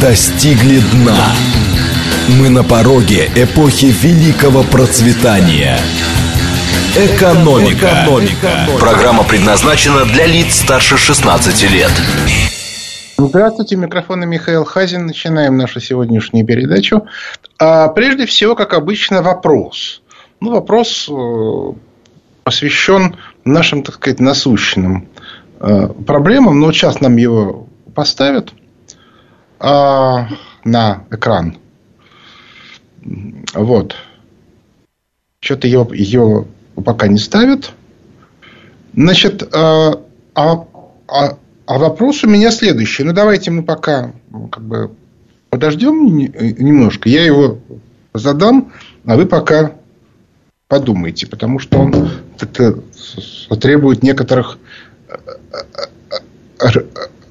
достигли дна. Мы на пороге эпохи великого процветания. Экономика. Экономика. Программа предназначена для лиц старше 16 лет. Здравствуйте, микрофон Михаил Хазин. Начинаем нашу сегодняшнюю передачу. А, прежде всего, как обычно, вопрос. Ну, вопрос э, посвящен нашим, так сказать, насущным э, проблемам. Но сейчас нам его поставят а, на экран. Вот. Что-то ее, ее пока не ставят. Значит, а, а, а, а вопрос у меня следующий. Ну, давайте мы пока как бы подождем немножко. Я его задам, а вы пока подумайте, потому что он требует некоторых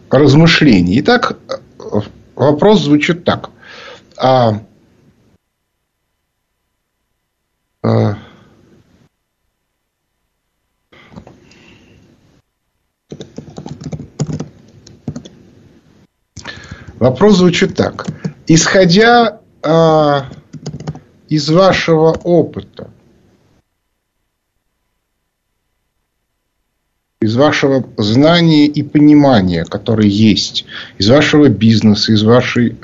размышлений. Итак, вопрос звучит так. А, а, вопрос звучит так. Исходя а, из вашего опыта, из вашего знания и понимания, которое есть, из вашего бизнеса, из вашей э,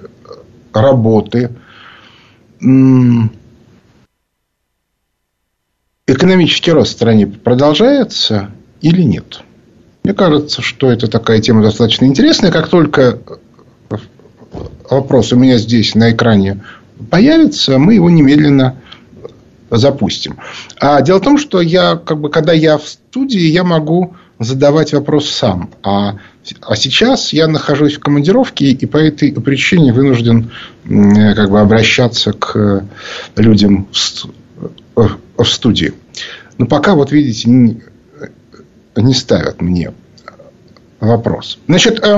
работы, экономический рост в стране продолжается или нет? Мне кажется, что это такая тема достаточно интересная. Как только вопрос у меня здесь на экране появится, мы его немедленно запустим. А дело в том, что я, как бы, когда я в студии, я могу задавать вопрос сам. А, а сейчас я нахожусь в командировке и по этой причине вынужден как бы обращаться к людям в, в студии. Но пока, вот видите, не, не ставят мне вопрос. Значит, э,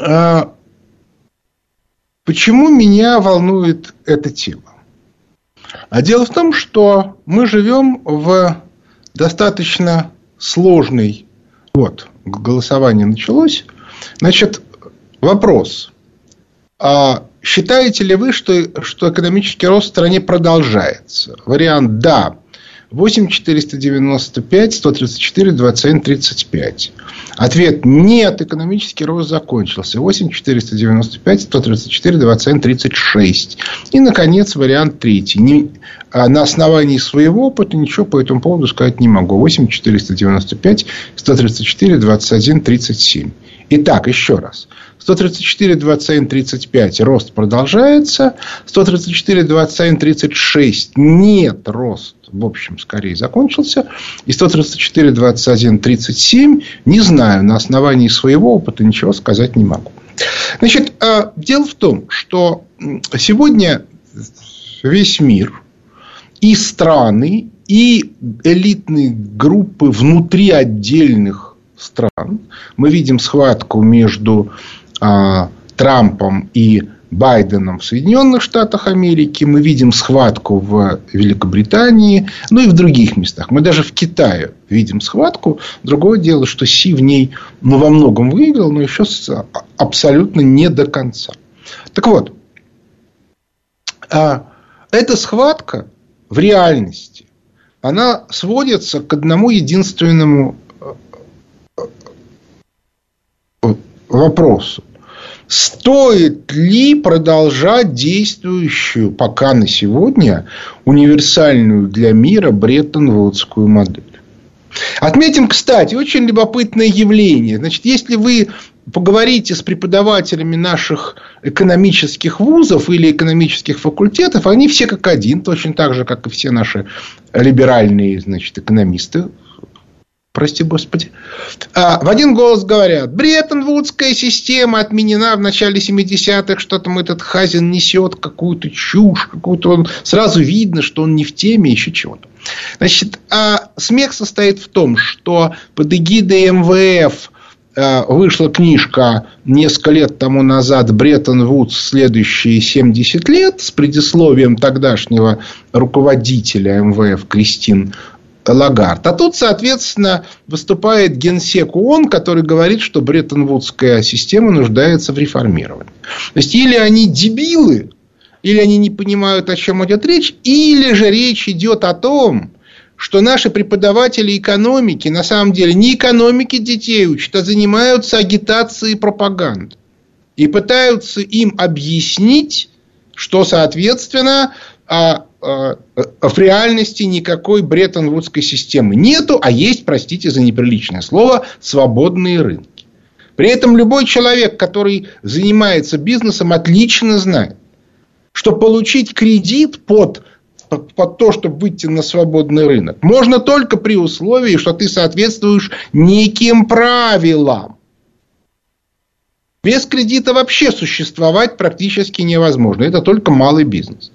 э, почему меня волнует эта тема? А дело в том, что мы живем в достаточно сложный. Вот, голосование началось. Значит, вопрос. А считаете ли вы, что, что экономический рост в стране продолжается? Вариант «да». 8 495 134 27 35. Ответ нет, экономический рост закончился. 8 495 134 27 36. И, наконец, вариант третий. Не, а на основании своего опыта ничего по этому поводу сказать не могу. 8 495 134 21 37. Итак, еще раз. 134, 27, 35 рост продолжается. 134, 27, 36 нет, рост в общем скорее закончился. И 134, 21, 37 не знаю, на основании своего опыта ничего сказать не могу. Значит, а, дело в том, что сегодня весь мир и страны, и элитные группы внутри отдельных стран. Мы видим схватку между а, Трампом и Байденом в Соединенных Штатах Америки, мы видим схватку в Великобритании, ну и в других местах. Мы даже в Китае видим схватку. Другое дело, что Си в ней ну, во многом выиграл, но еще абсолютно не до конца. Так вот, а, эта схватка в реальности, она сводится к одному единственному э, вопросу. Стоит ли продолжать действующую пока на сегодня универсальную для мира Бреттон-Вудскую модель? Отметим, кстати, очень любопытное явление. Значит, если вы поговорите с преподавателями наших экономических вузов или экономических факультетов, они все как один, точно так же, как и все наши либеральные значит, экономисты прости господи, а, в один голос говорят, Бреттон-Вудская система отменена в начале 70-х, что там этот Хазин несет какую-то чушь, какую-то он, сразу видно, что он не в теме, еще чего-то. Значит, а смех состоит в том, что под эгидой МВФ а, вышла книжка несколько лет тому назад Бреттон Вудс следующие 70 лет с предисловием тогдашнего руководителя МВФ Кристин Лагард. А тут, соответственно, выступает генсек ООН, который говорит, что Бреттон-Вудская система нуждается в реформировании. То есть, или они дебилы, или они не понимают, о чем идет речь, или же речь идет о том, что наши преподаватели экономики на самом деле не экономики детей учат, а занимаются агитацией и пропагандой. И пытаются им объяснить, что, соответственно, а, в реальности никакой Бреттон-Вудской системы нету, а есть, простите за неприличное слово, свободные рынки. При этом любой человек, который занимается бизнесом, отлично знает, что получить кредит под, под то, чтобы выйти на свободный рынок, можно только при условии, что ты соответствуешь неким правилам. Без кредита вообще существовать практически невозможно. Это только малый бизнес.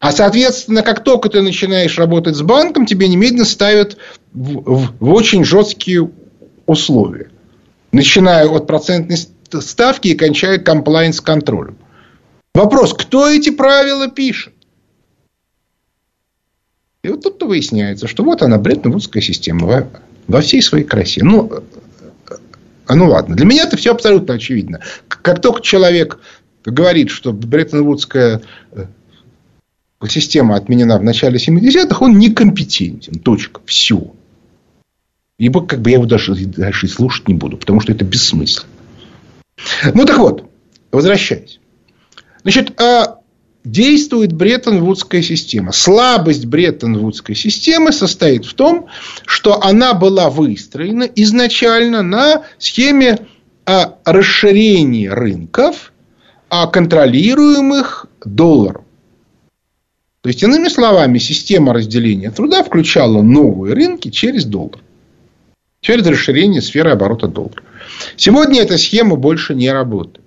А, соответственно, как только ты начинаешь работать с банком, тебе немедленно ставят в, в, в очень жесткие условия. Начиная от процентной ставки и кончая комплайнс-контролем. Вопрос, кто эти правила пишет? И вот тут-то выясняется, что вот она, Бреттон-Вудская система во, во всей своей красе. Ну, а ну ладно, для меня это все абсолютно очевидно. Как только человек говорит, что Бреттон-Вудская э, система отменена в начале 70-х, он некомпетентен. Точка. Все. Ибо как бы я его даже дальше слушать не буду, потому что это бессмысленно. Ну так вот, возвращаясь. Значит, а действует Бреттон-Вудская система. Слабость Бреттон-Вудской системы состоит в том, что она была выстроена изначально на схеме а, расширения рынков, а контролируемых долларом. То есть, иными словами, система разделения труда включала новые рынки через доллар. Через расширение сферы оборота доллара. Сегодня эта схема больше не работает.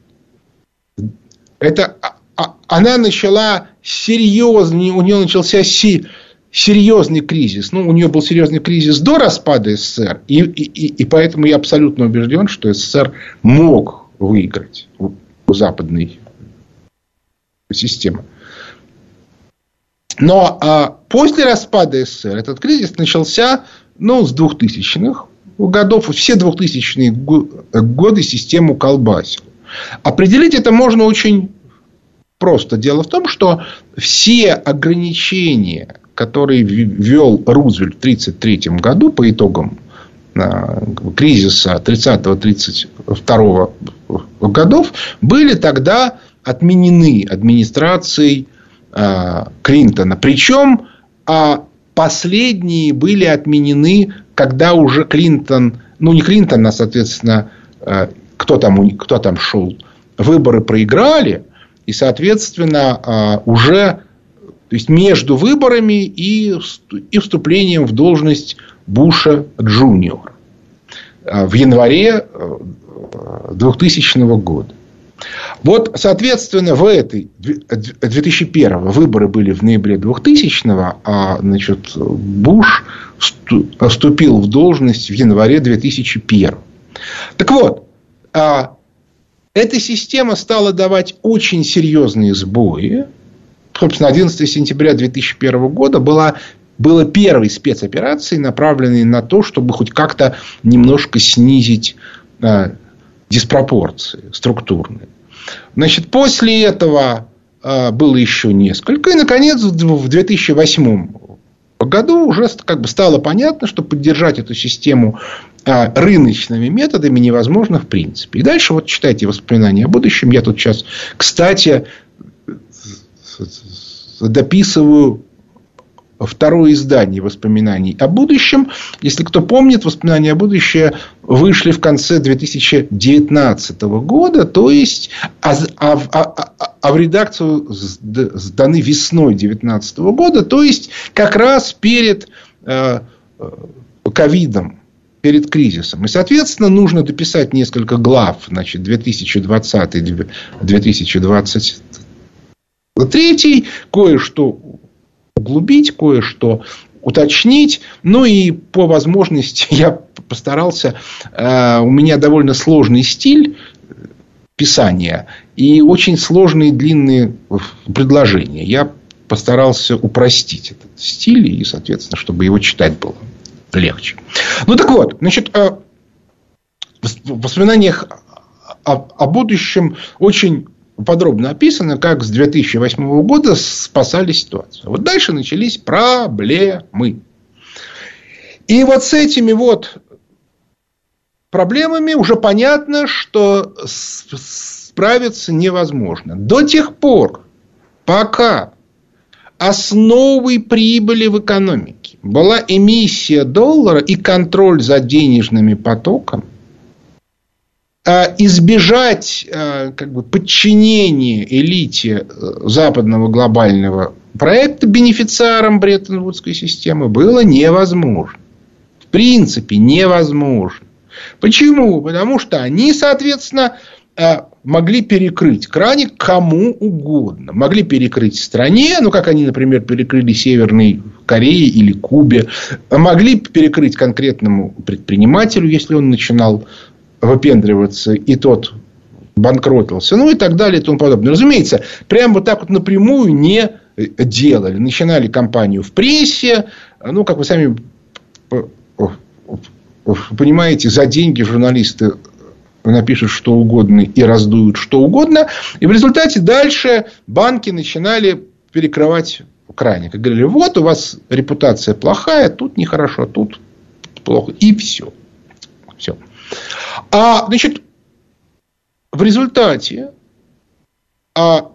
Это, а, а, она начала серьезный, у нее начался си, серьезный кризис. Ну, у нее был серьезный кризис до распада СССР. И, и, и поэтому я абсолютно убежден, что СССР мог выиграть у, у западной системы. Но а, после распада СССР этот кризис начался ну, с 2000-х годов. Все 2000-е годы систему колбасил. Определить это можно очень просто. Дело в том, что все ограничения, которые ввел Рузвельт в 1933 году по итогам а, кризиса 30-32 годов, были тогда отменены администрацией Клинтона. Причем а последние были отменены, когда уже Клинтон, ну не Клинтон, а соответственно, э, кто там, кто там шел, выборы проиграли, и, соответственно, э, уже то есть между выборами и, и вступлением в должность Буша джуниор в январе 2000 года. Вот, соответственно, в этой 2001 выборы были в ноябре 2000 а значит, Буш вступил в должность в январе 2001. Так вот, а, эта система стала давать очень серьезные сбои. Собственно, 11 сентября 2001 года была было первой спецоперацией, направленной на то, чтобы хоть как-то немножко снизить а, диспропорции структурные. Значит, после этого а, было еще несколько. И, наконец, в 2008 году уже как бы стало понятно, что поддержать эту систему а, рыночными методами невозможно в принципе. И дальше вот читайте воспоминания о будущем. Я тут сейчас, кстати, дописываю второе издание воспоминаний о будущем. Если кто помнит, воспоминания о будущем вышли в конце 2019 года, то есть, а, а, а, а в редакцию сданы весной 2019 года, то есть, как раз перед э, ковидом. перед кризисом. И, соответственно, нужно дописать несколько глав, значит, 2020-2023, кое-что углубить, кое-что уточнить. Ну и по возможности я постарался. Э, у меня довольно сложный стиль писания и очень сложные длинные предложения. Я постарался упростить этот стиль, и, соответственно, чтобы его читать было легче. Ну, так вот, значит, в воспоминаниях о, о будущем очень подробно описано, как с 2008 года спасали ситуацию. Вот дальше начались проблемы. И вот с этими вот проблемами уже понятно, что справиться невозможно. До тех пор, пока основой прибыли в экономике была эмиссия доллара и контроль за денежными потоками, избежать а, как бы, подчинения элите э, западного глобального проекта бенефициарам Бреттон-Вудской системы было невозможно. В принципе, невозможно. Почему? Потому что они, соответственно, а, могли перекрыть краник кому угодно. Могли перекрыть стране, ну, как они, например, перекрыли Северной Корее или Кубе. Могли перекрыть конкретному предпринимателю, если он начинал выпендриваться, и тот банкротился, ну и так далее и тому подобное. Разумеется, прямо вот так вот напрямую не делали. Начинали кампанию в прессе, ну, как вы сами понимаете, за деньги журналисты напишут что угодно и раздуют что угодно. И в результате дальше банки начинали перекрывать краник. И говорили, вот у вас репутация плохая, тут нехорошо, тут плохо. И все. Все. А, значит, в результате а,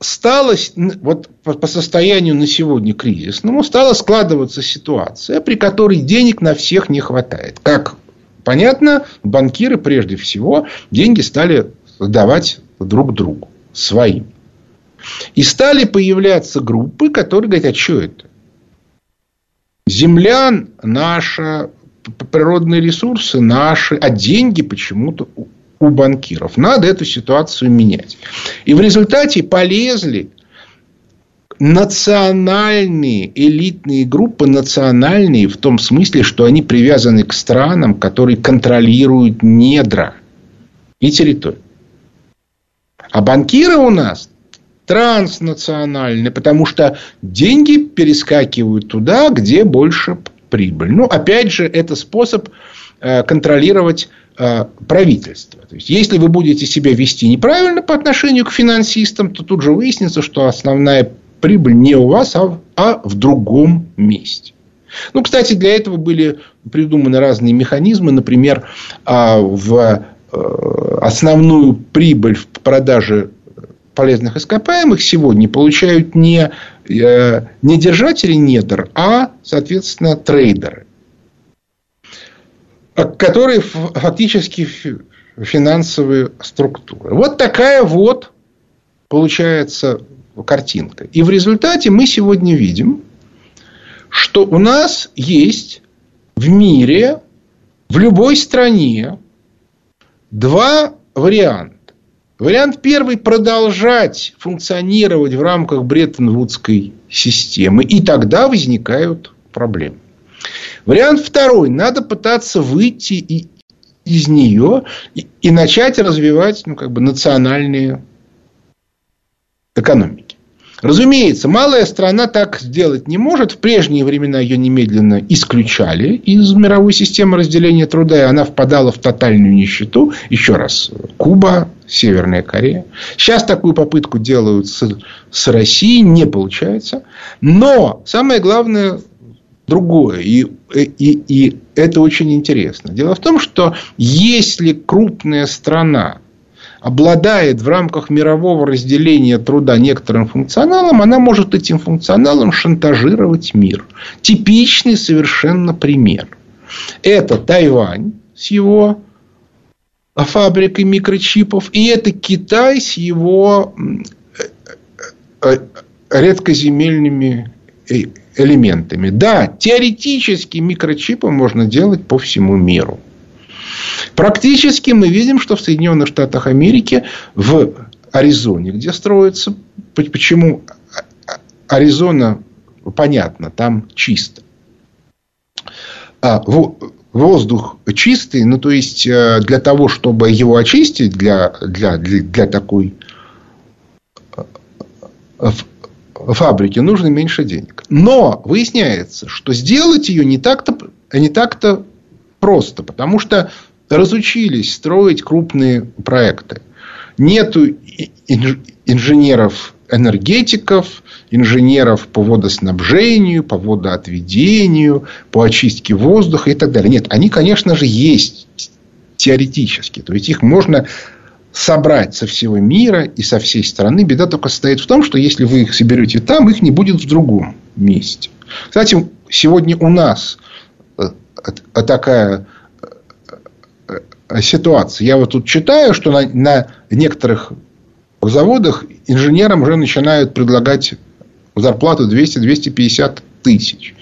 стало, вот по состоянию на сегодня кризисному, стала складываться ситуация, при которой денег на всех не хватает. Как понятно, банкиры прежде всего деньги стали давать друг другу, своим. И стали появляться группы, которые говорят, а что это? Земля наша, природные ресурсы наши, а деньги почему-то у банкиров. Надо эту ситуацию менять. И в результате полезли национальные элитные группы, национальные в том смысле, что они привязаны к странам, которые контролируют недра и территорию. А банкиры у нас транснациональные, потому что деньги перескакивают туда, где больше прибыль. Ну, опять же, это способ э, контролировать э, правительство. То есть, если вы будете себя вести неправильно по отношению к финансистам, то тут же выяснится, что основная прибыль не у вас, а, а в другом месте. Ну, кстати, для этого были придуманы разные механизмы. Например, а, в э, основную прибыль в продаже полезных ископаемых сегодня получают не, э, не держатели недр, а, соответственно, трейдеры, которые фактически финансовые структуры. Вот такая вот получается картинка. И в результате мы сегодня видим, что у нас есть в мире, в любой стране два варианта. Вариант первый – продолжать функционировать в рамках Бреттон-Вудской системы. И тогда возникают проблемы. Вариант второй – надо пытаться выйти и, из нее и, и начать развивать ну, как бы, национальные экономики. Разумеется, малая страна так сделать не может. В прежние времена ее немедленно исключали из мировой системы разделения труда, и она впадала в тотальную нищету. Еще раз, Куба, Северная Корея. Сейчас такую попытку делают с, с Россией, не получается. Но самое главное другое, и, и, и это очень интересно. Дело в том, что если крупная страна обладает в рамках мирового разделения труда некоторым функционалом, она может этим функционалом шантажировать мир. Типичный совершенно пример. Это Тайвань с его фабрикой микрочипов, и это Китай с его э, э, редкоземельными э, элементами. Да, теоретически микрочипы можно делать по всему миру. Практически мы видим, что в Соединенных Штатах Америки, в Аризоне, где строится, почему Аризона, понятно, там чисто. А, воздух чистый, ну то есть э, для того, чтобы его очистить для, для, для, для такой э, фабрики нужно меньше денег. Но выясняется, что сделать ее не так-то не так-то просто, потому что разучились строить крупные проекты. Нету инженеров-энергетиков, инженеров по водоснабжению, по водоотведению, по очистке воздуха и так далее. Нет, они, конечно же, есть теоретически. То есть их можно собрать со всего мира и со всей страны. Беда только состоит в том, что если вы их соберете там, их не будет в другом месте. Кстати, сегодня у нас э, такая ситуация. Я вот тут читаю, что на, на некоторых заводах инженерам уже начинают предлагать зарплату 200-250 тысяч.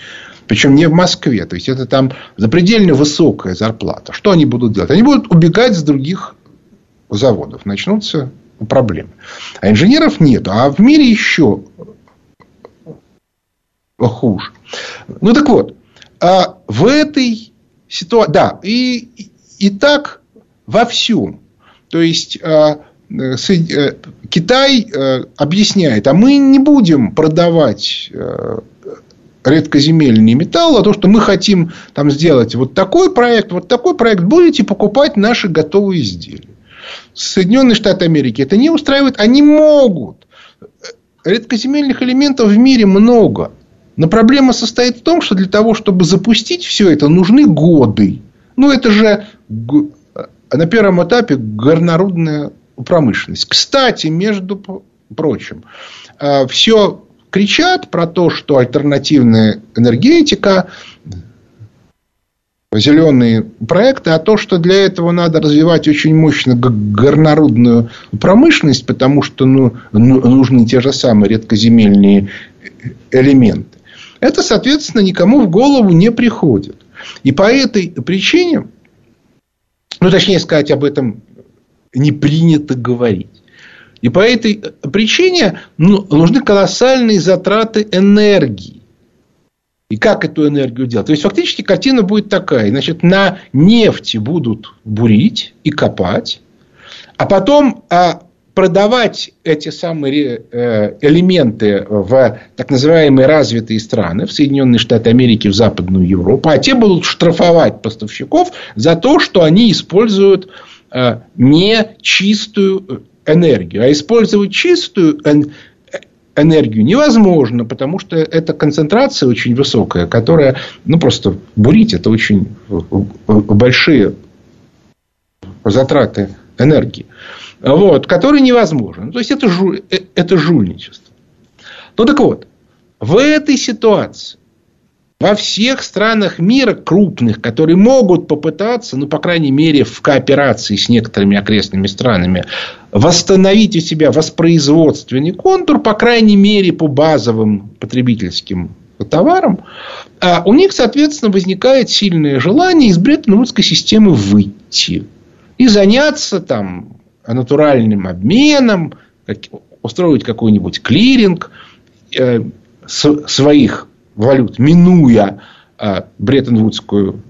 Причем не в Москве. То есть, это там запредельно высокая зарплата. Что они будут делать? Они будут убегать с других заводов. Начнутся проблемы. А инженеров нет. А в мире еще хуже. Ну, так вот. А в этой ситуации... Да, и, и так всем. То есть, а, э, Китай э, объясняет, а мы не будем продавать э, редкоземельный металл, а то, что мы хотим там сделать вот такой проект, вот такой проект, будете покупать наши готовые изделия. Соединенные Штаты Америки это не устраивает, они могут. Редкоземельных элементов в мире много. Но проблема состоит в том, что для того, чтобы запустить все это, нужны годы. Ну, это же на первом этапе горнорудная промышленность. Кстати, между прочим, а, все кричат про то, что альтернативная энергетика, зеленые проекты, а то, что для этого надо развивать очень мощно горнорудную промышленность, потому что ну, ну, нужны те же самые редкоземельные элементы. Это, соответственно, никому в голову не приходит. И по этой причине, ну, точнее сказать, об этом не принято говорить. И по этой причине ну, нужны колоссальные затраты энергии. И как эту энергию делать? То есть, фактически картина будет такая. Значит, на нефти будут бурить и копать. А потом а, продавать эти самые э, элементы в так называемые развитые страны, в Соединенные Штаты Америки, в Западную Европу, а те будут штрафовать поставщиков за то, что они используют э, нечистую энергию. А использовать чистую энергию невозможно, потому что эта концентрация очень высокая, которая, ну, просто бурить это очень большие затраты энергии. Вот, которые невозможно. То есть, это, жу, э, это жульничество. Ну, так вот, в этой ситуации во всех странах мира крупных, которые могут попытаться, ну, по крайней мере, в кооперации с некоторыми окрестными странами, восстановить у себя воспроизводственный контур, по крайней мере, по базовым потребительским товарам, а у них, соответственно, возникает сильное желание из Бреттон-Вудской системы выйти и заняться там натуральным обменом, устроить какой-нибудь клиринг э, своих валют, минуя э, Бреттон-Вудскую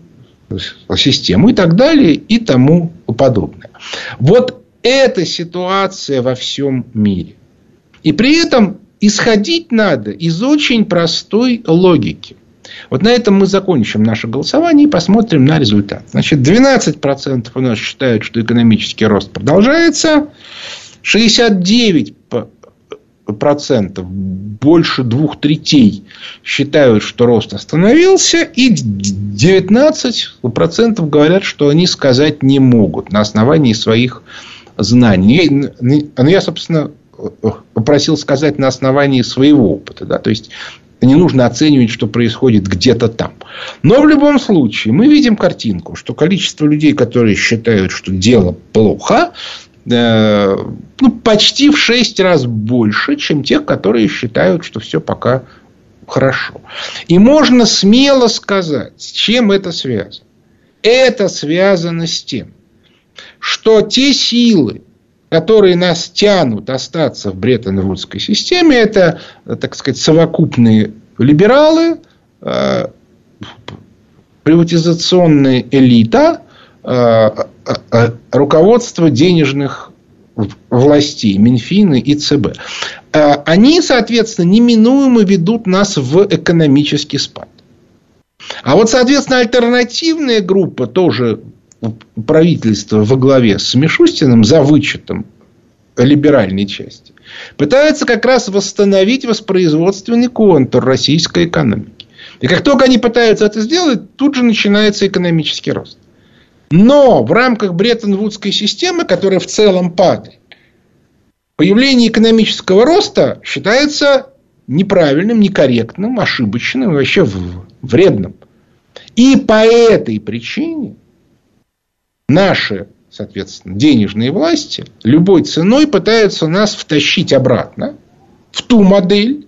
систему и так далее и тому подобное. Вот эта ситуация во всем мире. И при этом исходить надо из очень простой логики. Вот на этом мы закончим наше голосование и посмотрим на результат. Значит, 12% у нас считают, что экономический рост продолжается. 69 процентов, больше двух третей считают, что рост остановился, и 19 процентов говорят, что они сказать не могут на основании своих знаний. Но я, собственно, попросил сказать на основании своего опыта. Да? То есть, не нужно оценивать, что происходит где-то там. Но в любом случае мы видим картинку, что количество людей, которые считают, что дело плохо, Э, ну, почти в 6 раз больше, чем тех, которые считают, что все пока хорошо. И можно смело сказать, с чем это связано. Это связано с тем, что те силы, которые нас тянут остаться в Бреттон-Вудской системе, это, так сказать, совокупные либералы, э, приватизационная элита, э, руководство денежных властей, Минфины и ЦБ. они, соответственно, неминуемо ведут нас в экономический спад. А вот, соответственно, альтернативная группа, тоже правительство во главе с Мишустиным за вычетом либеральной части, пытается как раз восстановить воспроизводственный контур российской экономики. И как только они пытаются это сделать, тут же начинается экономический рост. Но в рамках Бреттон-Вудской системы, которая в целом падает, появление экономического роста считается неправильным, некорректным, ошибочным и вообще вредным. И по этой причине наши, соответственно, денежные власти любой ценой пытаются нас втащить обратно в ту модель,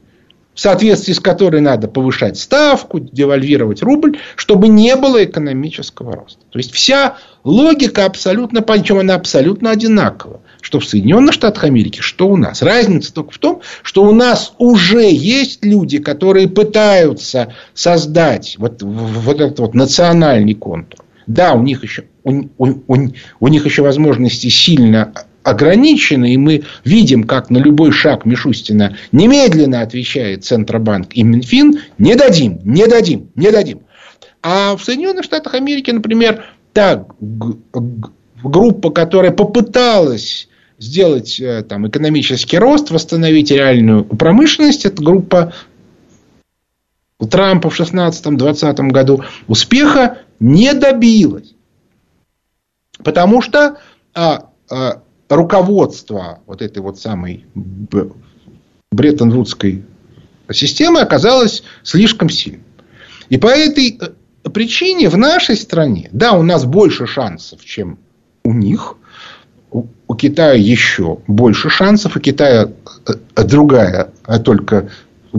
в соответствии с которой надо повышать ставку, девальвировать рубль, чтобы не было экономического роста. То есть вся логика абсолютно, причем она абсолютно одинакова что в Соединенных Штатах Америки, что у нас. Разница только в том, что у нас уже есть люди, которые пытаются создать вот, вот этот вот национальный контур. Да, у них еще, у, у, у них еще возможности сильно ограничены, и мы видим, как на любой шаг Мишустина немедленно отвечает Центробанк и Минфин, не дадим, не дадим, не дадим. А в Соединенных Штатах Америки, например, та группа, которая попыталась сделать э, там, экономический рост, восстановить реальную промышленность. Это группа Трампа в 2016-2020 году успеха не добилась. Потому что а, а, руководство вот этой вот самой Бреттон-Вудской системы оказалось слишком сильным. И по этой э, причине в нашей стране, да, у нас больше шансов, чем у них – у Китая еще больше шансов, у Китая э, другая, а только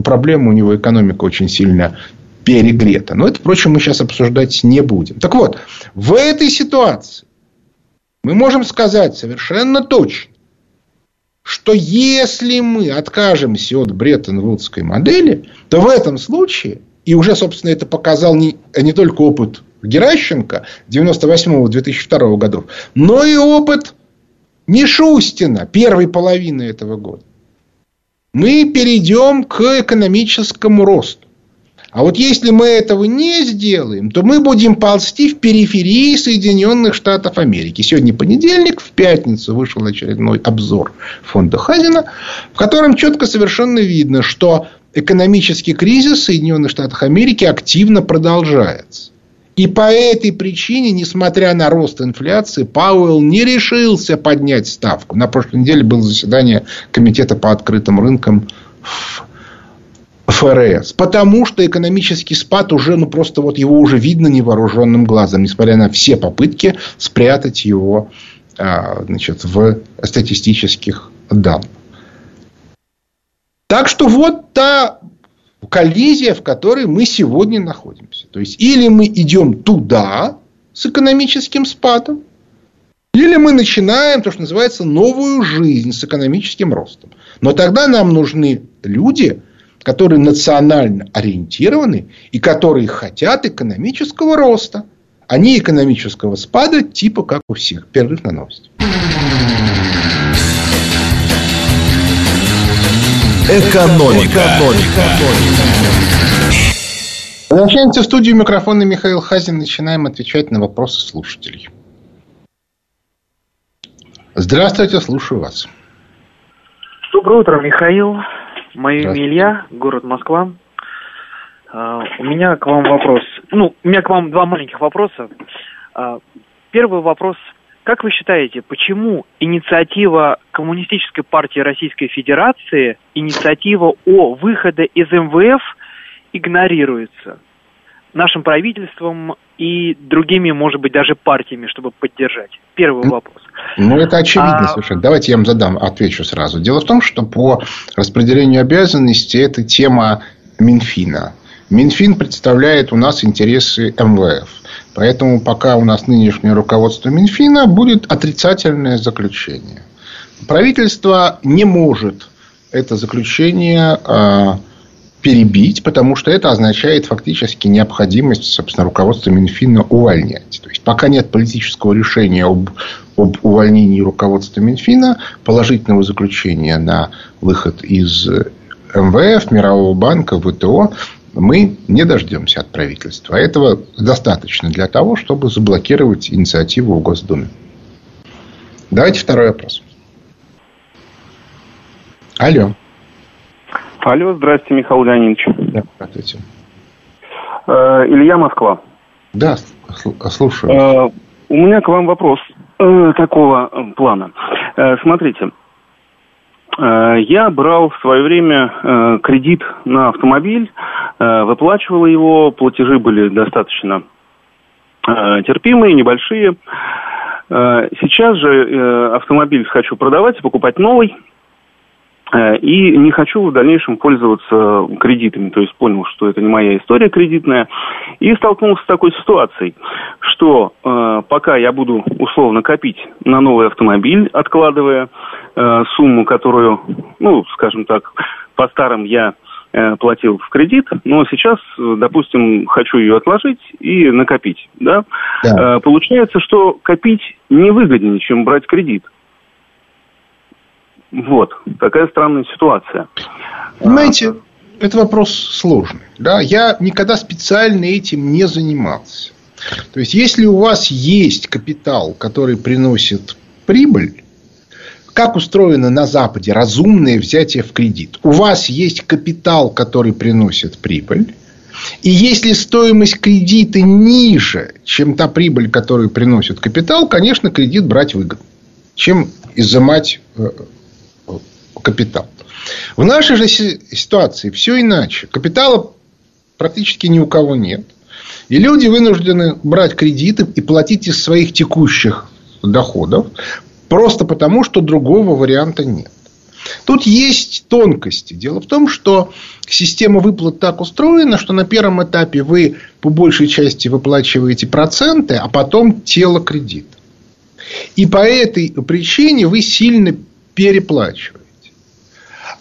проблема у него экономика очень сильно перегрета. Но это, впрочем, мы сейчас обсуждать не будем. Так вот, в этой ситуации мы можем сказать совершенно точно, что если мы откажемся от Бреттон-Вудской модели, то в этом случае, и уже, собственно, это показал не, не только опыт Геращенко 98-2002 годов, но и опыт Мишустина первой половины этого года, мы перейдем к экономическому росту. А вот если мы этого не сделаем, то мы будем ползти в периферии Соединенных Штатов Америки. Сегодня понедельник, в пятницу вышел очередной обзор фонда Хазина, в котором четко совершенно видно, что экономический кризис в Соединенных Штатах Америки активно продолжается. И по этой причине, несмотря на рост инфляции, Пауэлл не решился поднять ставку. На прошлой неделе было заседание Комитета по открытым рынкам в ФРС. Потому что экономический спад уже, ну просто вот его уже видно невооруженным глазом, несмотря на все попытки спрятать его а, значит, в статистических данных. Так что вот та коллизия, в которой мы сегодня находимся. То есть, или мы идем туда с экономическим спадом, или мы начинаем то, что называется, новую жизнь с экономическим ростом. Но тогда нам нужны люди, которые национально ориентированы и которые хотят экономического роста, а не экономического спада, типа как у всех. Перерыв на новости. Экономика. Экономика. Возвращаемся в студию. Микрофона Михаил Хазин. Начинаем отвечать на вопросы слушателей. Здравствуйте, слушаю вас. Доброе утро, Михаил. Мое имя Илья, город Москва. Uh, у меня к вам вопрос. Ну, у меня к вам два маленьких вопроса. Uh, первый вопрос – как вы считаете, почему инициатива Коммунистической партии Российской Федерации, инициатива о выходе из МВФ игнорируется нашим правительством и другими, может быть, даже партиями, чтобы поддержать? Первый вопрос. Ну, это очевидно а... совершенно. Давайте я вам задам, отвечу сразу. Дело в том, что по распределению обязанностей это тема Минфина. Минфин представляет у нас интересы МВФ. Поэтому пока у нас нынешнее руководство Минфина будет отрицательное заключение. Правительство не может это заключение э, перебить, потому что это означает фактически необходимость, собственно, руководства Минфина увольнять. То есть, пока нет политического решения об об увольнении руководства Минфина, положительного заключения на выход из МВФ, Мирового банка, ВТО мы не дождемся от правительства. Этого достаточно для того, чтобы заблокировать инициативу в Госдуме. Давайте второй вопрос. Алло. Алло, здрасте, Михаил Леонидович. Да, здравствуйте. Э, Илья Москва. Да, слушаю. Э, у меня к вам вопрос э, такого плана. Смотрите, я брал в свое время кредит на автомобиль, выплачивал его, платежи были достаточно терпимые, небольшие. Сейчас же автомобиль хочу продавать и покупать новый – и не хочу в дальнейшем пользоваться кредитами. То есть понял, что это не моя история кредитная. И столкнулся с такой ситуацией, что э, пока я буду условно копить на новый автомобиль, откладывая э, сумму, которую, ну, скажем так, по старым я э, платил в кредит, но сейчас, допустим, хочу ее отложить и накопить. Да? Да. Э, получается, что копить невыгоднее, чем брать кредит. Вот, такая странная ситуация. Понимаете, это вопрос сложный. Да? Я никогда специально этим не занимался. То есть, если у вас есть капитал, который приносит прибыль, как устроено на Западе разумное взятие в кредит? У вас есть капитал, который приносит прибыль. И если стоимость кредита ниже, чем та прибыль, которую приносит капитал, конечно, кредит брать выгодно, чем изымать э, капитал. В нашей же ситуации все иначе. Капитала практически ни у кого нет. И люди вынуждены брать кредиты и платить из своих текущих доходов. Просто потому, что другого варианта нет. Тут есть тонкости. Дело в том, что система выплат так устроена, что на первом этапе вы по большей части выплачиваете проценты, а потом тело кредита. И по этой причине вы сильно переплачиваете.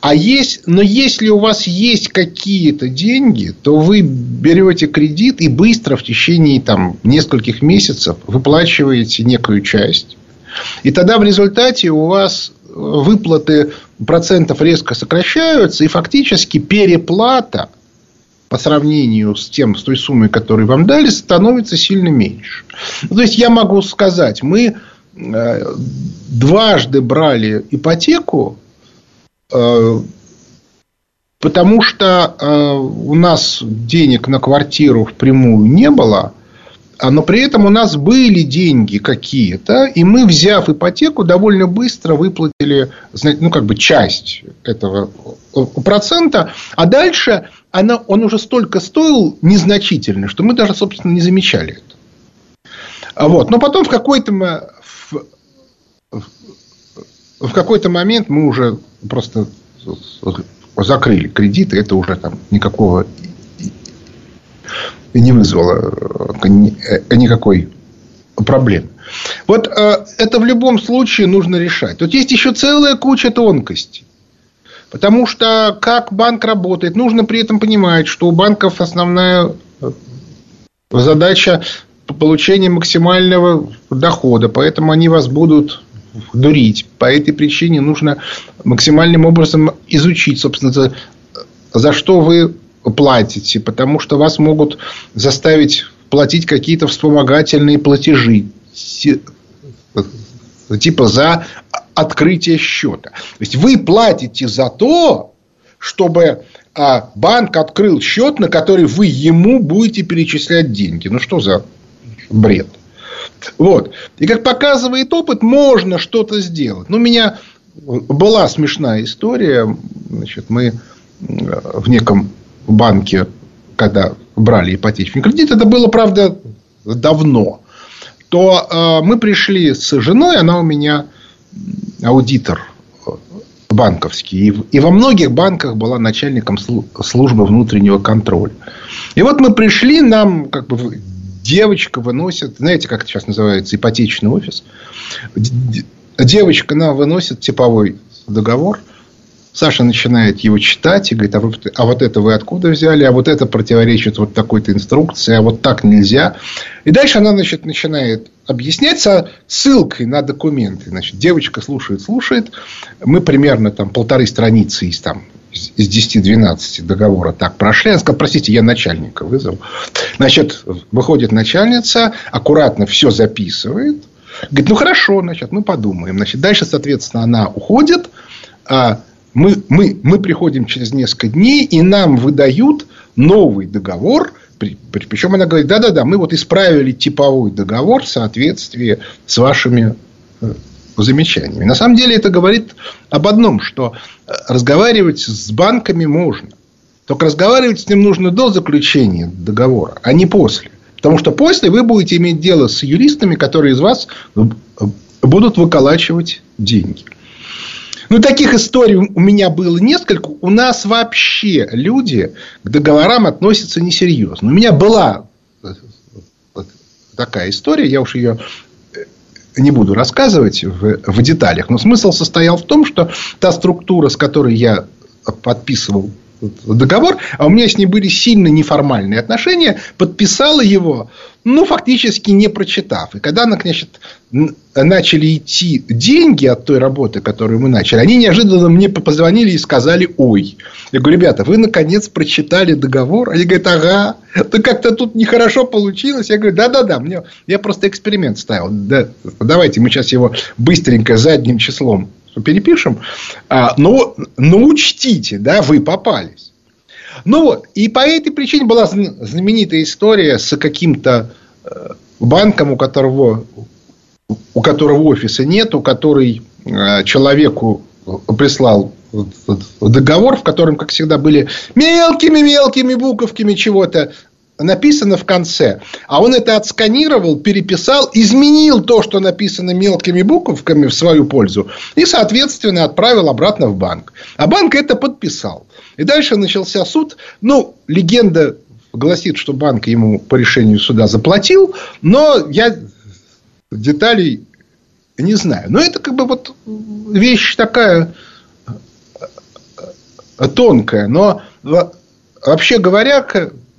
А есть, но если у вас есть какие-то деньги, то вы берете кредит и быстро в течение там, нескольких месяцев выплачиваете некую часть. И тогда в результате у вас выплаты процентов резко сокращаются, и фактически переплата по сравнению с тем, с той суммой, которую вам дали, становится сильно меньше. Ну, то есть, я могу сказать, мы э, дважды брали ипотеку Э, потому что э, у нас денег на квартиру впрямую не было, а, но при этом у нас были деньги какие-то, и мы, взяв ипотеку, довольно быстро выплатили ну, как бы часть этого э, процента, а дальше она, он уже столько стоил незначительно, что мы даже, собственно, не замечали это. Вот. Но потом в какой-то, в какой-то момент мы уже просто закрыли кредиты, это уже там никакого не вызвало э, никакой проблемы. Вот э, это в любом случае нужно решать. Тут есть еще целая куча тонкостей. Потому что как банк работает, нужно при этом понимать, что у банков основная э, задача получения максимального дохода. Поэтому они вас будут дурить. По этой причине нужно максимальным образом изучить, собственно, за, за что вы платите. Потому что вас могут заставить платить какие-то вспомогательные платежи. Типа за открытие счета. То есть вы платите за то, чтобы а, банк открыл счет, на который вы ему будете перечислять деньги. Ну что за бред? Вот. И как показывает опыт, можно что-то сделать. Но у меня была смешная история. Значит, мы в неком банке, когда брали ипотечный кредит, это было, правда, давно, то э, мы пришли с женой, она у меня аудитор банковский. И, и во многих банках была начальником службы внутреннего контроля. И вот мы пришли, нам как бы девочка выносит, знаете, как это сейчас называется, ипотечный офис. Девочка нам выносит типовой договор. Саша начинает его читать и говорит, а, вы, а вот это вы откуда взяли, а вот это противоречит вот такой-то инструкции, а вот так нельзя. И дальше она значит, начинает объяснять со ссылкой на документы. Значит, девочка слушает, слушает. Мы примерно там полторы страницы из, там, из 10-12 договора так прошли. Она сказала, простите, я начальника вызову. Значит, выходит начальница, аккуратно все записывает. Говорит, ну хорошо, значит, мы подумаем. Значит, дальше, соответственно, она уходит. А мы, мы, мы приходим через несколько дней, и нам выдают новый договор. Причем она говорит, да-да-да, мы вот исправили типовой договор в соответствии с вашими э, замечаниями. На самом деле это говорит об одном, что э, разговаривать с банками можно. Только разговаривать с ним нужно до заключения договора, а не после. Потому что после вы будете иметь дело с юристами, которые из вас э, будут выколачивать деньги. Ну, таких историй у меня было несколько. У нас вообще люди к договорам относятся несерьезно. У меня была такая история, я уж ее э, не буду рассказывать в, в деталях, но смысл состоял в том, что та структура, с которой я подписывал договор, а у меня с ней были сильно неформальные отношения, подписала его, ну, фактически не прочитав. И когда, значит, начали идти деньги от той работы, которую мы начали, они неожиданно мне позвонили и сказали, ой. Я говорю, ребята, вы наконец прочитали договор? Они говорят, ага, то как-то тут нехорошо получилось. Я говорю, да-да-да, мне, я просто эксперимент ставил. Да, давайте мы сейчас его быстренько задним числом перепишем. А, но, но учтите, да, вы попались. Ну вот, и по этой причине была знаменитая история с каким-то э, банком, у которого, у которого офиса нет, у который э, человеку прислал договор, в котором, как всегда, были мелкими-мелкими буковками чего-то написано в конце. А он это отсканировал, переписал, изменил то, что написано мелкими буковками в свою пользу. И, соответственно, отправил обратно в банк. А банк это подписал. И дальше начался суд. Ну, легенда гласит, что банк ему по решению суда заплатил. Но я деталей не знаю. Но это как бы вот вещь такая тонкая. Но вообще говоря,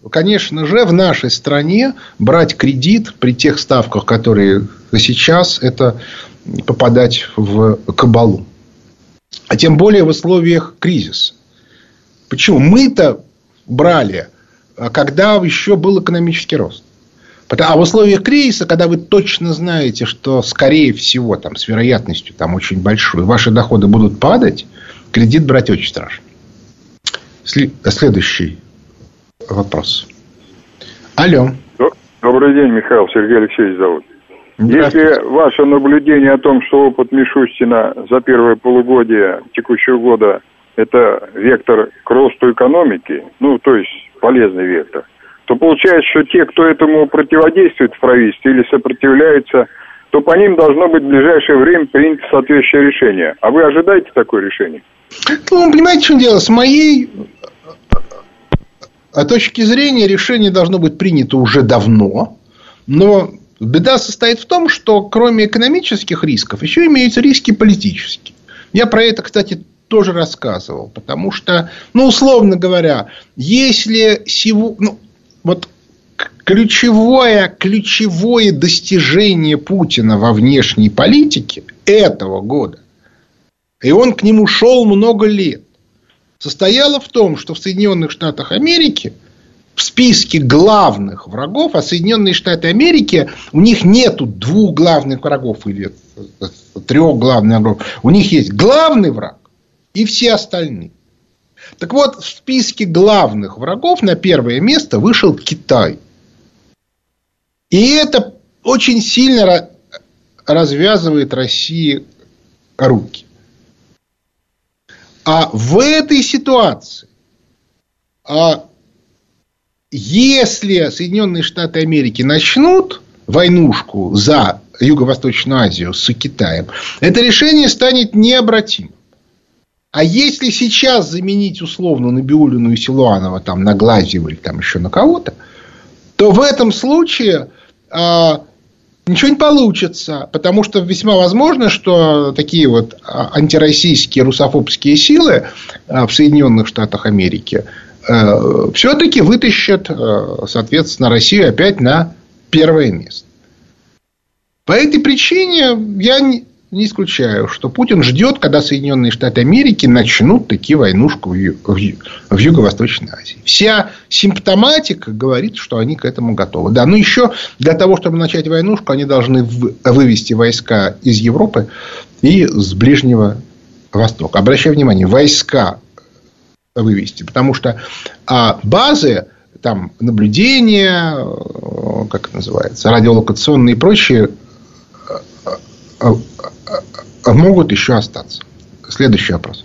конечно же, в нашей стране брать кредит при тех ставках, которые сейчас, это попадать в кабалу. А тем более в условиях кризиса. Почему? Мы-то брали, когда еще был экономический рост. А в условиях кризиса, когда вы точно знаете, что, скорее всего, там, с вероятностью там, очень большой, ваши доходы будут падать, кредит брать очень страшно. Следующий вопрос. Алло. Добрый день, Михаил. Сергей Алексеевич зовут. Если ваше наблюдение о том, что опыт Мишустина за первое полугодие текущего года это вектор к росту экономики, ну, то есть полезный вектор, то получается, что те, кто этому противодействует в правительстве или сопротивляется, то по ним должно быть в ближайшее время принято соответствующее решение. А вы ожидаете такое решение? Ну, понимаете, что дело? С моей а точки зрения решение должно быть принято уже давно. Но беда состоит в том, что кроме экономических рисков, еще имеются риски политические. Я про это, кстати, тоже рассказывал. Потому что, ну, условно говоря, если сего, ну, вот ключевое, ключевое достижение Путина во внешней политике этого года, и он к нему шел много лет, состояла в том, что в Соединенных Штатах Америки в списке главных врагов, а Соединенные Штаты Америки, у них нету двух главных врагов или трех главных врагов. У них есть главный враг и все остальные. Так вот, в списке главных врагов на первое место вышел Китай. И это очень сильно развязывает России руки. А в этой ситуации, а если Соединенные Штаты Америки начнут войнушку за Юго-Восточную Азию с Китаем, это решение станет необратимым. А если сейчас заменить условно Набиулину и Силуанова там, на Глазева или там еще на кого-то, то в этом случае а, ничего не получится, потому что весьма возможно, что такие вот а, антироссийские русофобские силы а, в Соединенных Штатах Америки э, все-таки вытащат, э, соответственно, Россию опять на первое место. По этой причине я не исключаю, что Путин ждет, когда Соединенные Штаты Америки начнут такие войнушку в, в, в Юго-Восточной Азии. Вся симптоматика говорит, что они к этому готовы. Да, но еще для того, чтобы начать войнушку, они должны вывести войска из Европы и с Ближнего Востока. Обращаю внимание, войска вывести, потому что а, базы там наблюдения, как это называется, радиолокационные и прочие а могут еще остаться. Следующий вопрос.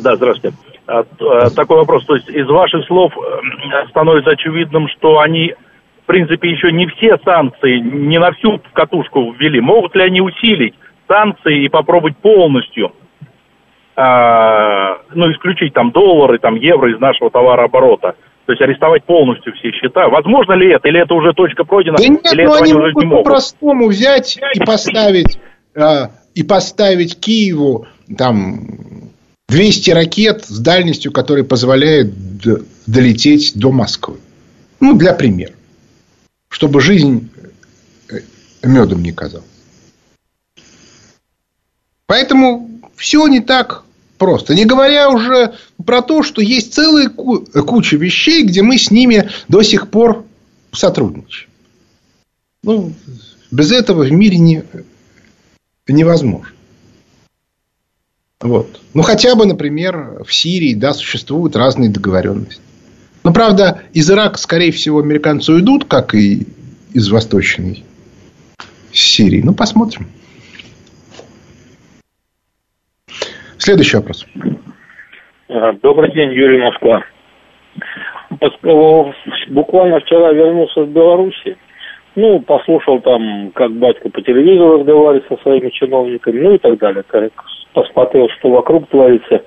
Да, здравствуйте. А, а, такой вопрос. То есть, из ваших слов э, становится очевидным, что они, в принципе, еще не все санкции, не на всю катушку ввели. Могут ли они усилить санкции и попробовать полностью, ну, исключить там доллары, там евро из нашего товарооборота? То есть арестовать полностью все счета. Возможно ли это? Или это уже точка пройдена? Да нет, или ну они могут по-простому взять и поставить, э, и поставить Киеву там 200 ракет с дальностью, которая позволяет долететь до Москвы. Ну, для примера. Чтобы жизнь э, медом не казалась. Поэтому все не так Просто. Не говоря уже про то, что есть целая куча вещей, где мы с ними до сих пор сотрудничаем. Ну, без этого в мире не, невозможно. Вот. Ну, хотя бы, например, в Сирии, да, существуют разные договоренности. Но, правда, из Ирака, скорее всего, американцы уйдут, как и из Восточной Сирии. Ну, посмотрим. Следующий вопрос. А, добрый день, Юрий Москва. Буквально вчера вернулся в Беларуси. Ну, послушал там, как батька по телевизору разговаривает со своими чиновниками, ну и так далее. Посмотрел, что вокруг творится.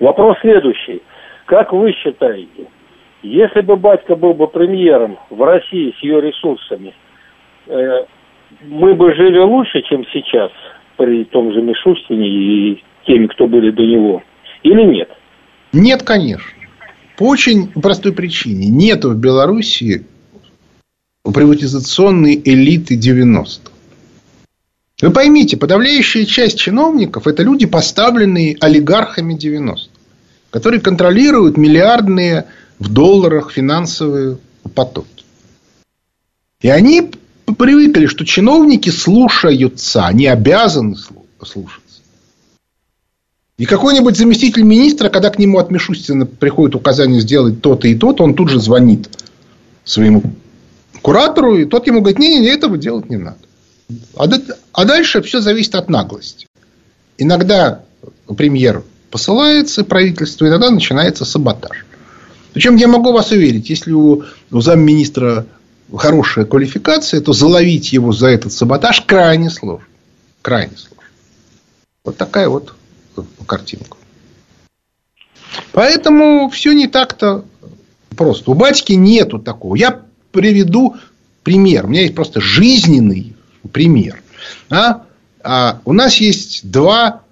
Вопрос следующий. Как вы считаете, если бы батька был бы премьером в России с ее ресурсами, э, мы бы жили лучше, чем сейчас при том же Мишустине и теми, кто были до него, или нет? Нет, конечно. По очень простой причине. Нет в Белоруссии приватизационной элиты 90-х. Вы поймите, подавляющая часть чиновников – это люди, поставленные олигархами 90-х, которые контролируют миллиардные в долларах финансовые потоки. И они привыкли, что чиновники слушаются, они обязаны слушать. И какой-нибудь заместитель министра, когда к нему от Мишустина приходит указание сделать то-то и то-то, он тут же звонит своему куратору, и тот ему говорит, не-не, этого делать не надо. А, а дальше все зависит от наглости. Иногда премьер посылается правительство, и тогда начинается саботаж. Причем я могу вас уверить, если у, у замминистра хорошая квалификация, то заловить его за этот саботаж крайне сложно. Крайне сложно. Вот такая вот картинку. Поэтому все не так-то просто. У батьки нету такого. Я приведу пример. У меня есть просто жизненный пример. А? А у нас есть два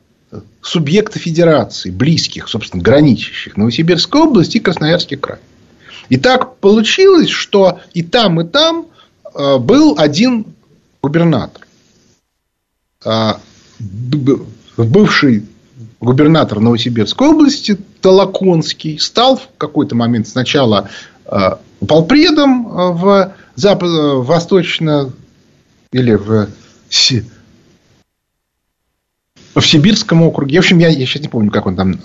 субъекта федерации, близких, собственно, граничащих. Новосибирская область и Красноярский край. И так получилось, что и там, и там э, был один губернатор. А, бывший губернатор Новосибирской области Толоконский стал в какой-то момент сначала э, полпредом э, в запад, э, восточно или в, в Сибирском округе. В общем, я, я сейчас не помню, как он там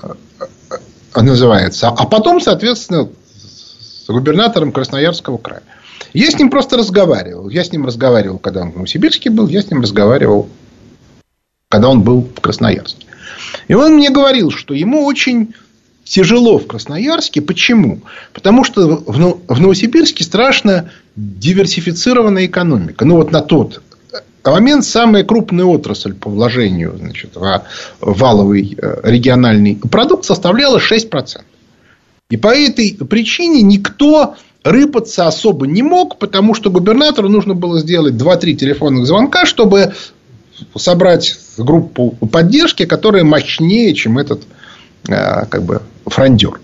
называется. А потом, соответственно, с губернатором Красноярского края. Я с ним просто разговаривал. Я с ним разговаривал, когда он в Новосибирске был. Я с ним разговаривал, когда он был в Красноярске. И он мне говорил, что ему очень тяжело в Красноярске. Почему? Потому что в Новосибирске страшно диверсифицированная экономика. Ну, вот на тот момент самая крупная отрасль по вложению значит, в валовый э, региональный продукт составляла 6%. И по этой причине никто рыпаться особо не мог, потому что губернатору нужно было сделать 2-3 телефонных звонка, чтобы собрать группу поддержки, которая мощнее, чем этот э, как бы фрондер.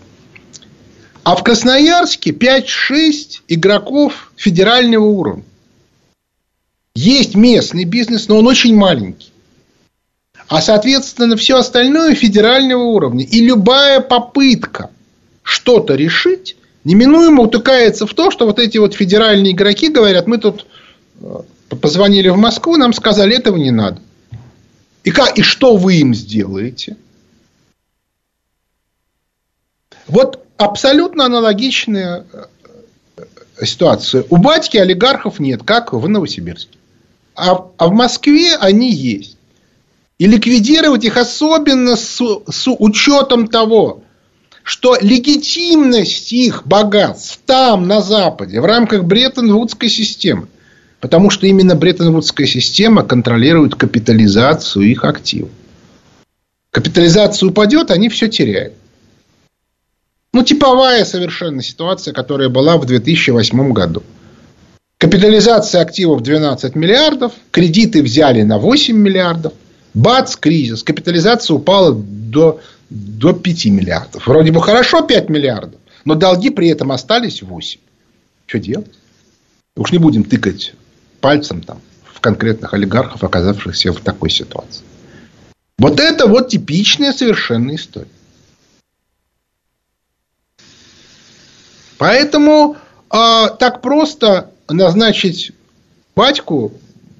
А в Красноярске 5-6 игроков федерального уровня. Есть местный бизнес, но он очень маленький. А, соответственно, все остальное федерального уровня. И любая попытка что-то решить неминуемо утыкается в то, что вот эти вот федеральные игроки говорят, мы тут э, позвонили в Москву, нам сказали, этого не надо. И, как, и что вы им сделаете? Вот абсолютно аналогичная э, ситуация. У батьки олигархов нет, как в Новосибирске. А, а в Москве они есть. И ликвидировать их особенно с, с учетом того, что легитимность их богатств там, на Западе, в рамках Бреттон-Вудской системы, потому что именно Бреттон-Вудская система контролирует капитализацию их активов. Капитализация упадет, они все теряют. Ну, типовая совершенно ситуация, которая была в 2008 году. Капитализация активов 12 миллиардов, кредиты взяли на 8 миллиардов, бац, кризис, капитализация упала до до 5 миллиардов. Вроде бы хорошо 5 миллиардов, но долги при этом остались 8. Что делать? Уж не будем тыкать пальцем там, в конкретных олигархов, оказавшихся в такой ситуации. Вот это вот типичная совершенно история. Поэтому э, так просто назначить батьку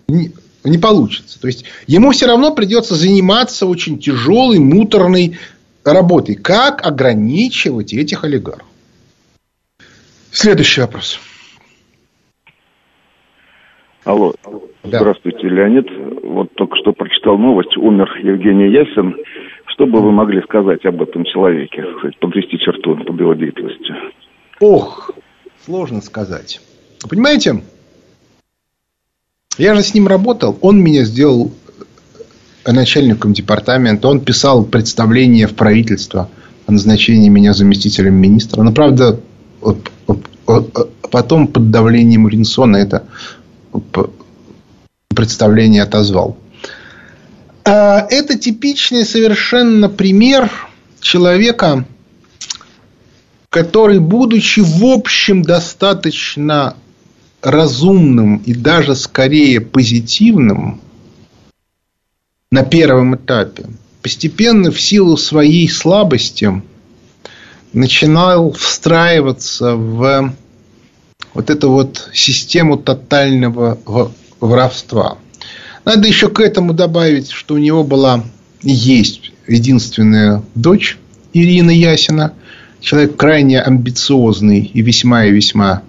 не, не получится. То есть ему все равно придется заниматься очень тяжелой, муторной работой. Как ограничивать этих олигархов? Следующий вопрос. Алло. Да. Здравствуйте, Леонид. Вот только что прочитал новость. Умер Евгений Ясин. Что бы вы могли сказать об этом человеке? Подвести черту по его деятельности? Ох, сложно сказать. Понимаете, я же с ним работал. Он меня сделал начальником департамента. Он писал представление в правительство о назначении меня заместителем министра. Но, правда, потом под давлением Ринсона это представление отозвал. А, это типичный совершенно пример человека, который, будучи в общем достаточно разумным и даже скорее позитивным, на первом этапе. Постепенно в силу своей слабости начинал встраиваться в вот эту вот систему тотального воровства. Надо еще к этому добавить, что у него была есть единственная дочь Ирина Ясина, человек крайне амбициозный и весьма и весьма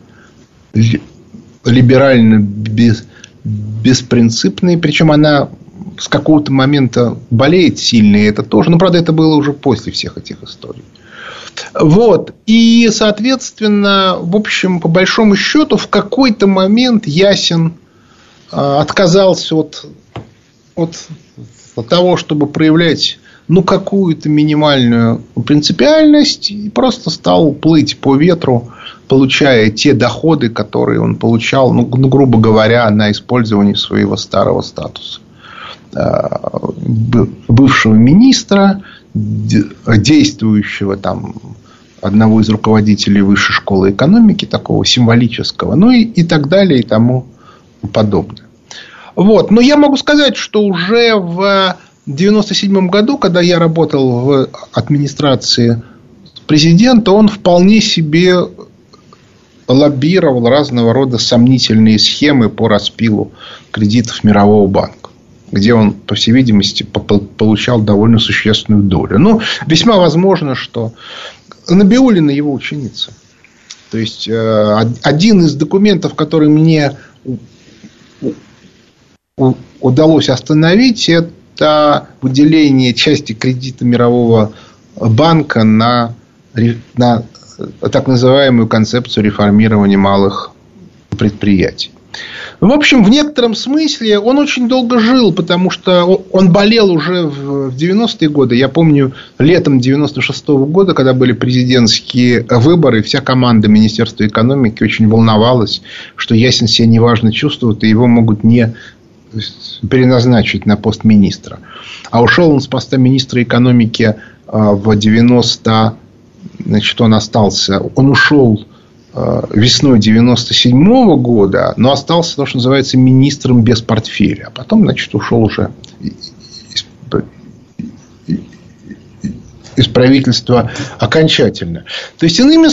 либерально без, беспринципный. Причем она с какого-то момента болеет сильно, и это тоже. Но, правда, это было уже после всех этих историй. Вот. И, соответственно, в общем, по большому счету, в какой-то момент Ясин а, отказался от, от, от того, чтобы проявлять ну, какую-то минимальную принципиальность и просто стал плыть по ветру, получая те доходы, которые он получал, ну, ну грубо говоря, на использование своего старого статуса. Э, бывшего министра, действующего там одного из руководителей высшей школы экономики, такого символического, ну и, и так далее и тому подобное. Вот. Но я могу сказать, что уже в 1997 году, когда я работал в администрации президента, он вполне себе лоббировал разного рода сомнительные схемы по распилу кредитов Мирового банка где он, по всей видимости, получал довольно существенную долю. Ну, весьма возможно, что Набиулина его ученица. То есть, э, один из документов, который мне удалось остановить, это выделение части кредита Мирового банка на, на так называемую концепцию реформирования малых предприятий. В общем, в некотором смысле он очень долго жил, потому что он болел уже в 90-е годы. Я помню, летом 96-го года, когда были президентские выборы, вся команда Министерства экономики очень волновалась, что Ясен себя неважно чувствует, и его могут не переназначить на пост министра. А ушел он с поста министра экономики а, в 90 значит, он остался, он ушел весной 97 -го года, но остался то, что называется министром без портфеля. А потом, значит, ушел уже из, из правительства окончательно. То есть, иными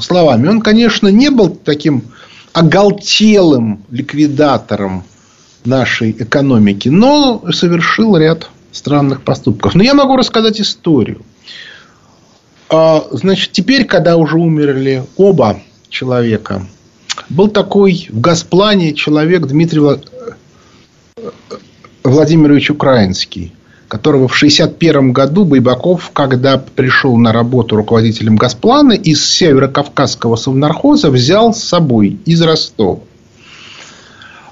словами, он, конечно, не был таким оголтелым ликвидатором нашей экономики, но совершил ряд странных поступков. Но я могу рассказать историю. А, значит, теперь, когда уже умерли оба человека, был такой в Газплане человек Дмитрий Владимирович Украинский, которого в 1961 году Байбаков, когда пришел на работу руководителем Газплана, из Северо-Кавказского совнархоза взял с собой из Ростова.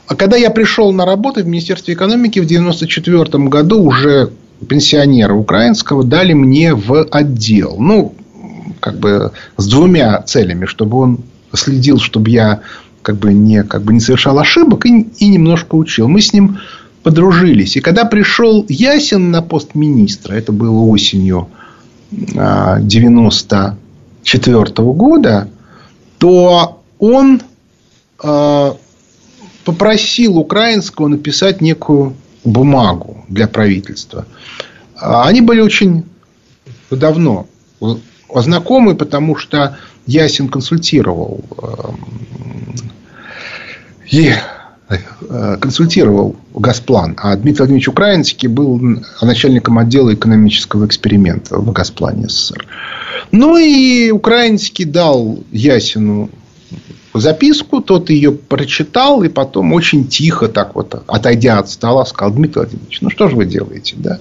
А когда я пришел на работу в Министерстве экономики в 1994 году, уже пенсионера украинского дали мне в отдел. Ну, как бы с двумя целями, чтобы он следил, чтобы я как бы не, как бы не совершал ошибок и, и немножко учил. Мы с ним подружились. И когда пришел Ясин на пост министра, это было осенью 94 а, года, то он а, попросил украинского написать некую бумагу для правительства. А, они были очень давно знакомы, потому что Ясин консультировал и э, консультировал Газплан, а Дмитрий Владимирович Украинский был начальником отдела экономического эксперимента в Газплане СССР. Ну и Украинский дал Ясину записку, тот ее прочитал, и потом очень тихо, так вот, отойдя от стола, сказал, Дмитрий Владимирович, ну что же вы делаете, да?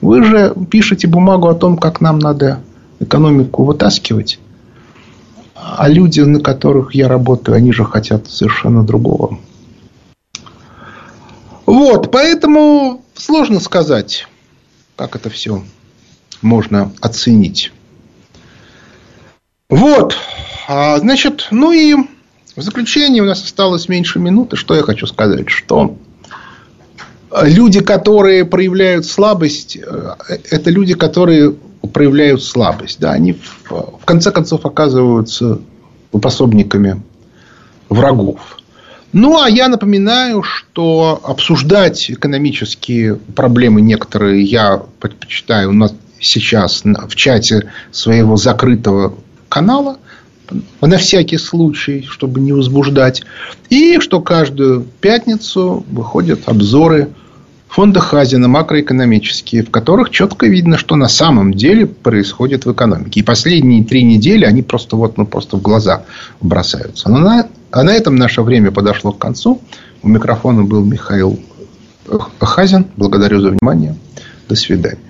Вы же пишете бумагу о том, как нам надо экономику вытаскивать, а люди, на которых я работаю, они же хотят совершенно другого. Вот, поэтому сложно сказать, как это все можно оценить. Вот, а, значит, ну и в заключение у нас осталось меньше минуты. Что я хочу сказать? Что люди, которые проявляют слабость, э, это люди, которые проявляют слабость. Да, они в, в конце концов оказываются пособниками врагов. Ну, а я напоминаю, что обсуждать экономические проблемы некоторые я предпочитаю у нас сейчас в чате своего закрытого канала – на всякий случай, чтобы не возбуждать. И что каждую пятницу выходят обзоры фонда Хазина макроэкономические, в которых четко видно, что на самом деле происходит в экономике. И последние три недели они просто вот ну, просто в глаза бросаются. Но на, а на этом наше время подошло к концу. У микрофона был Михаил Хазин. Благодарю за внимание. До свидания.